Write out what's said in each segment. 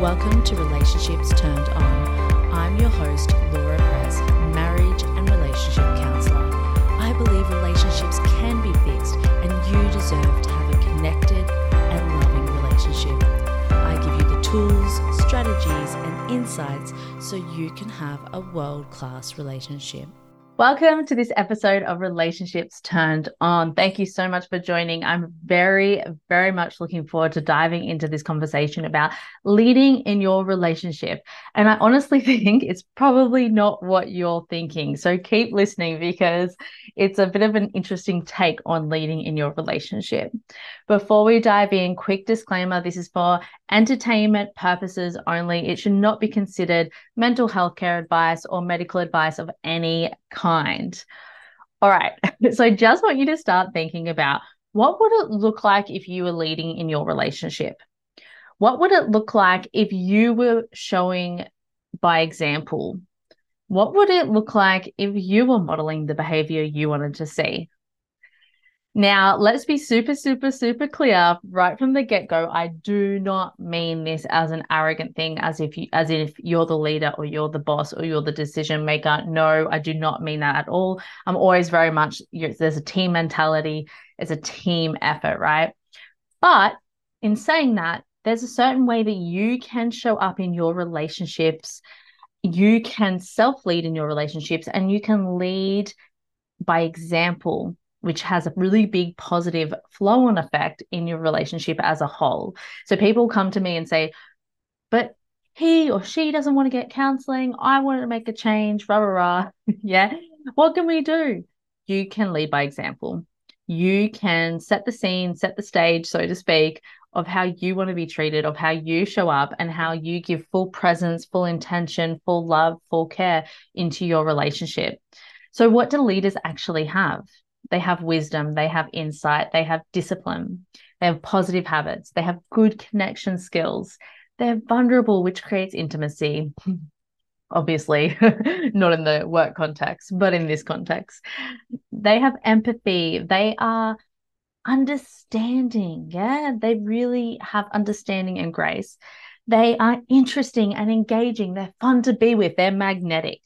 Welcome to Relationships Turned On. I'm your host, Laura Press, marriage and relationship counselor. I believe relationships can be fixed and you deserve to have a connected and loving relationship. I give you the tools, strategies, and insights so you can have a world class relationship. Welcome to this episode of Relationships Turned On. Thank you so much for joining. I'm very, very much looking forward to diving into this conversation about leading in your relationship. And I honestly think it's probably not what you're thinking. So keep listening because it's a bit of an interesting take on leading in your relationship. Before we dive in, quick disclaimer this is for entertainment purposes only. It should not be considered mental health care advice or medical advice of any kind. All right. So I just want you to start thinking about what would it look like if you were leading in your relationship? What would it look like if you were showing by example? What would it look like if you were modeling the behavior you wanted to see? Now, let's be super, super, super clear right from the get-go. I do not mean this as an arrogant thing, as if you, as if you're the leader or you're the boss or you're the decision maker. No, I do not mean that at all. I'm always very much there's a team mentality, it's a team effort, right? But in saying that, there's a certain way that you can show up in your relationships. You can self-lead in your relationships, and you can lead by example which has a really big positive flow on effect in your relationship as a whole. So people come to me and say, but he or she doesn't want to get counseling. I want to make a change, rah, rah, rah. yeah. What can we do? You can lead by example. You can set the scene, set the stage, so to speak, of how you want to be treated, of how you show up, and how you give full presence, full intention, full love, full care into your relationship. So, what do leaders actually have? They have wisdom, they have insight, they have discipline, they have positive habits, they have good connection skills. They're vulnerable, which creates intimacy. Obviously, not in the work context, but in this context. They have empathy. They are understanding. Yeah, they really have understanding and grace. They are interesting and engaging. They're fun to be with. They're magnetic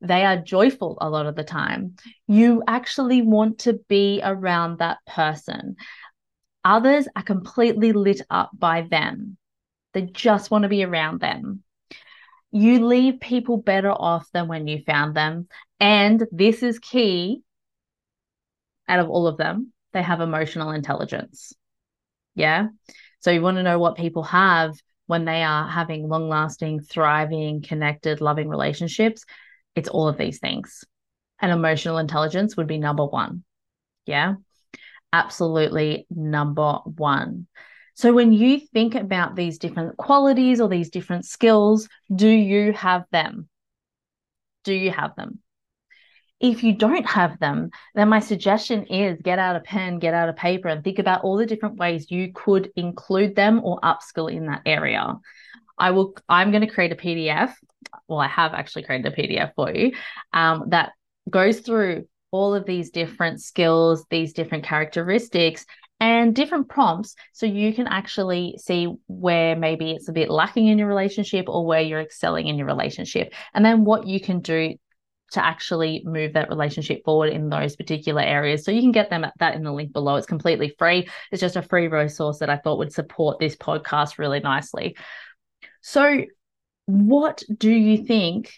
they are joyful a lot of the time. You actually want to be around that person. Others are completely lit up by them. They just want to be around them. You leave people better off than when you found them. And this is key out of all of them, they have emotional intelligence. Yeah. So you want to know what people have when they are having long lasting, thriving, connected, loving relationships it's all of these things. And emotional intelligence would be number one. Yeah, absolutely number one. So, when you think about these different qualities or these different skills, do you have them? Do you have them? If you don't have them, then my suggestion is get out a pen, get out a paper, and think about all the different ways you could include them or upskill in that area. I will, I'm going to create a PDF well, I have actually created a PDF for you um, that goes through all of these different skills, these different characteristics, and different prompts so you can actually see where maybe it's a bit lacking in your relationship or where you're excelling in your relationship, and then what you can do to actually move that relationship forward in those particular areas. So you can get them at that in the link below. It's completely free. It's just a free resource that I thought would support this podcast really nicely. So what do you think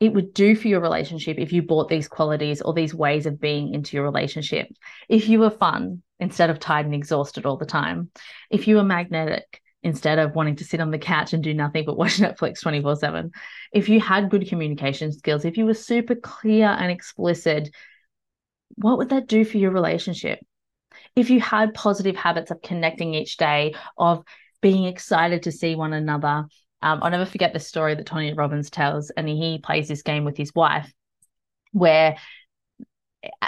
it would do for your relationship if you brought these qualities or these ways of being into your relationship? If you were fun instead of tired and exhausted all the time, if you were magnetic instead of wanting to sit on the couch and do nothing but watch Netflix 24 7, if you had good communication skills, if you were super clear and explicit, what would that do for your relationship? If you had positive habits of connecting each day, of being excited to see one another, um, I'll never forget the story that Tony Robbins tells, and he plays this game with his wife, where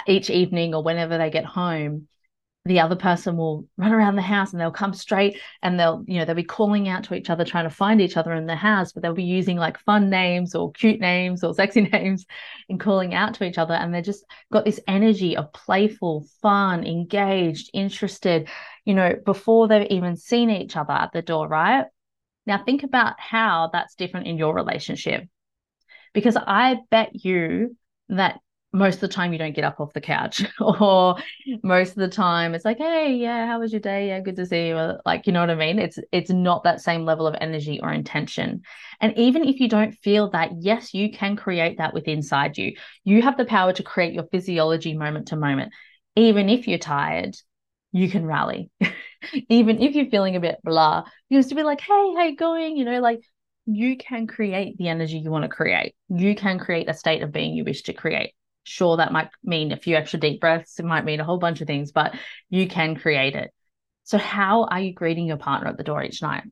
each evening or whenever they get home, the other person will run around the house and they'll come straight and they'll, you know, they'll be calling out to each other, trying to find each other in the house, but they'll be using like fun names or cute names or sexy names and calling out to each other. And they're just got this energy of playful, fun, engaged, interested, you know, before they've even seen each other at the door, right? Now, think about how that's different in your relationship. Because I bet you that most of the time you don't get up off the couch or most of the time it's like hey yeah how was your day? Yeah good to see you. Like you know what i mean? It's it's not that same level of energy or intention. And even if you don't feel that yes you can create that within inside you. You have the power to create your physiology moment to moment. Even if you're tired you can rally. Even if you're feeling a bit blah you just to be like hey how you going? You know like you can create the energy you want to create. You can create a state of being you wish to create Sure, that might mean a few extra deep breaths. It might mean a whole bunch of things, but you can create it. So, how are you greeting your partner at the door each night?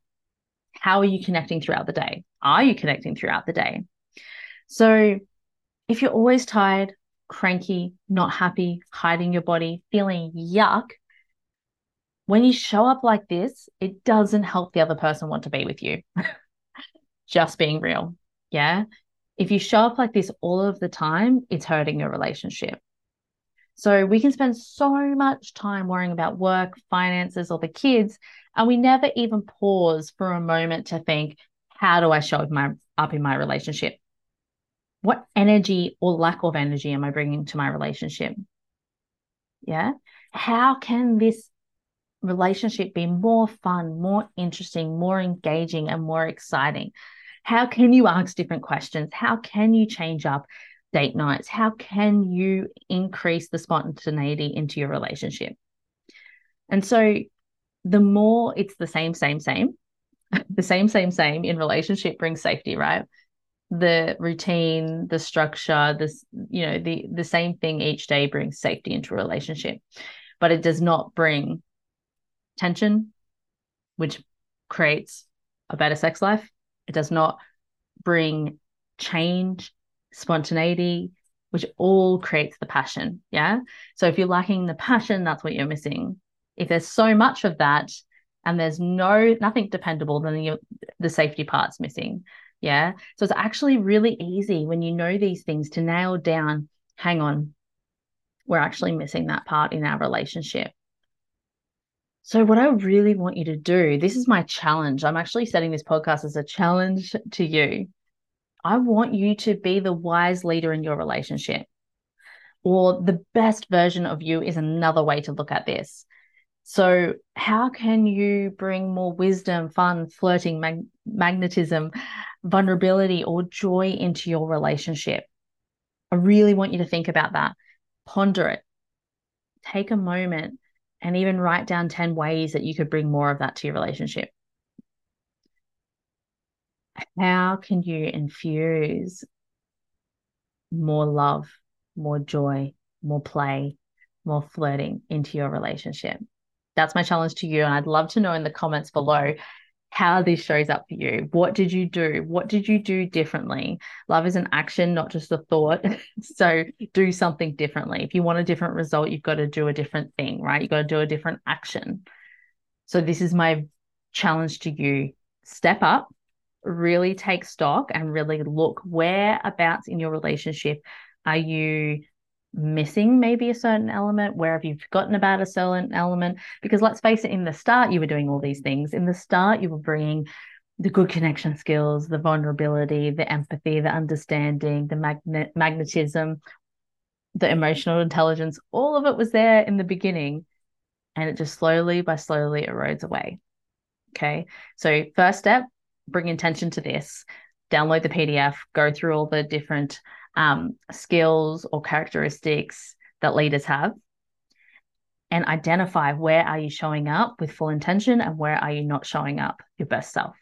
How are you connecting throughout the day? Are you connecting throughout the day? So, if you're always tired, cranky, not happy, hiding your body, feeling yuck, when you show up like this, it doesn't help the other person want to be with you. Just being real. Yeah if you show up like this all of the time, it's hurting your relationship. So we can spend so much time worrying about work, finances, or the kids, and we never even pause for a moment to think, how do I show up, my, up in my relationship? What energy or lack of energy am I bringing to my relationship? Yeah. How can this relationship be more fun, more interesting, more engaging, and more exciting? How can you ask different questions? How can you change up date nights? How can you increase the spontaneity into your relationship? And so the more it's the same, same, same, the same, same, same in relationship brings safety, right? The routine, the structure, this, you know, the the same thing each day brings safety into a relationship, but it does not bring tension, which creates a better sex life it does not bring change, spontaneity, which all creates the passion. Yeah. So if you're lacking the passion, that's what you're missing. If there's so much of that and there's no nothing dependable, then you, the safety part's missing. Yeah. So it's actually really easy when you know these things to nail down, hang on, we're actually missing that part in our relationship. So, what I really want you to do, this is my challenge. I'm actually setting this podcast as a challenge to you. I want you to be the wise leader in your relationship, or the best version of you is another way to look at this. So, how can you bring more wisdom, fun, flirting, mag- magnetism, vulnerability, or joy into your relationship? I really want you to think about that. Ponder it. Take a moment and even write down 10 ways that you could bring more of that to your relationship. How can you infuse more love, more joy, more play, more flirting into your relationship? That's my challenge to you. And I'd love to know in the comments below how this shows up for you. What did you do? What did you do differently? Love is an action, not just a thought. so do something differently. If you want a different result, you've got to do a different thing, right? You've got to do a different action. So this is my challenge to you. Step up, really take stock and really look whereabouts in your relationship are you missing maybe a certain element? Where have you forgotten about a certain element? Because let's face it, in the start, you were doing all these things. In the start, you were bringing the good connection skills, the vulnerability, the empathy, the understanding, the magnet magnetism, the emotional intelligence. All of it was there in the beginning, and it just slowly by slowly erodes away. Okay, so first step, bring intention to this. Download the PDF, go through all the different um, skills or characteristics that leaders have and identify where are you showing up with full intention and where are you not showing up your best self.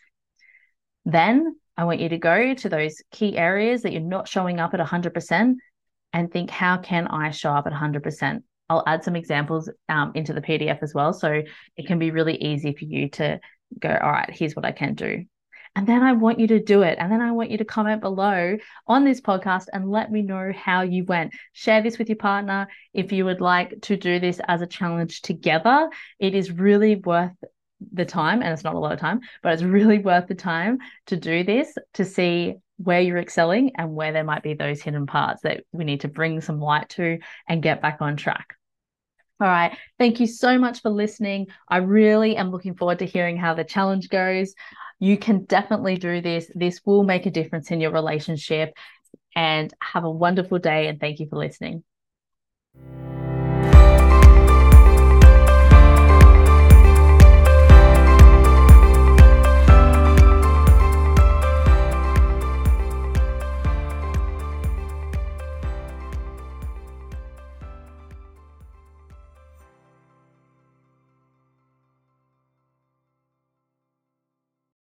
Then i want you to go to those key areas that you're not showing up at 100% and think how can i show up at 100% i'll add some examples um, into the pdf as well. So it can be really easy for you to go all right here's what i can do and then I want you to do it. And then I want you to comment below on this podcast and let me know how you went. Share this with your partner if you would like to do this as a challenge together. It is really worth the time, and it's not a lot of time, but it's really worth the time to do this to see where you're excelling and where there might be those hidden parts that we need to bring some light to and get back on track. All right. Thank you so much for listening. I really am looking forward to hearing how the challenge goes You can definitely do this. This will make a difference in your relationship. And have a wonderful day. And thank you for listening.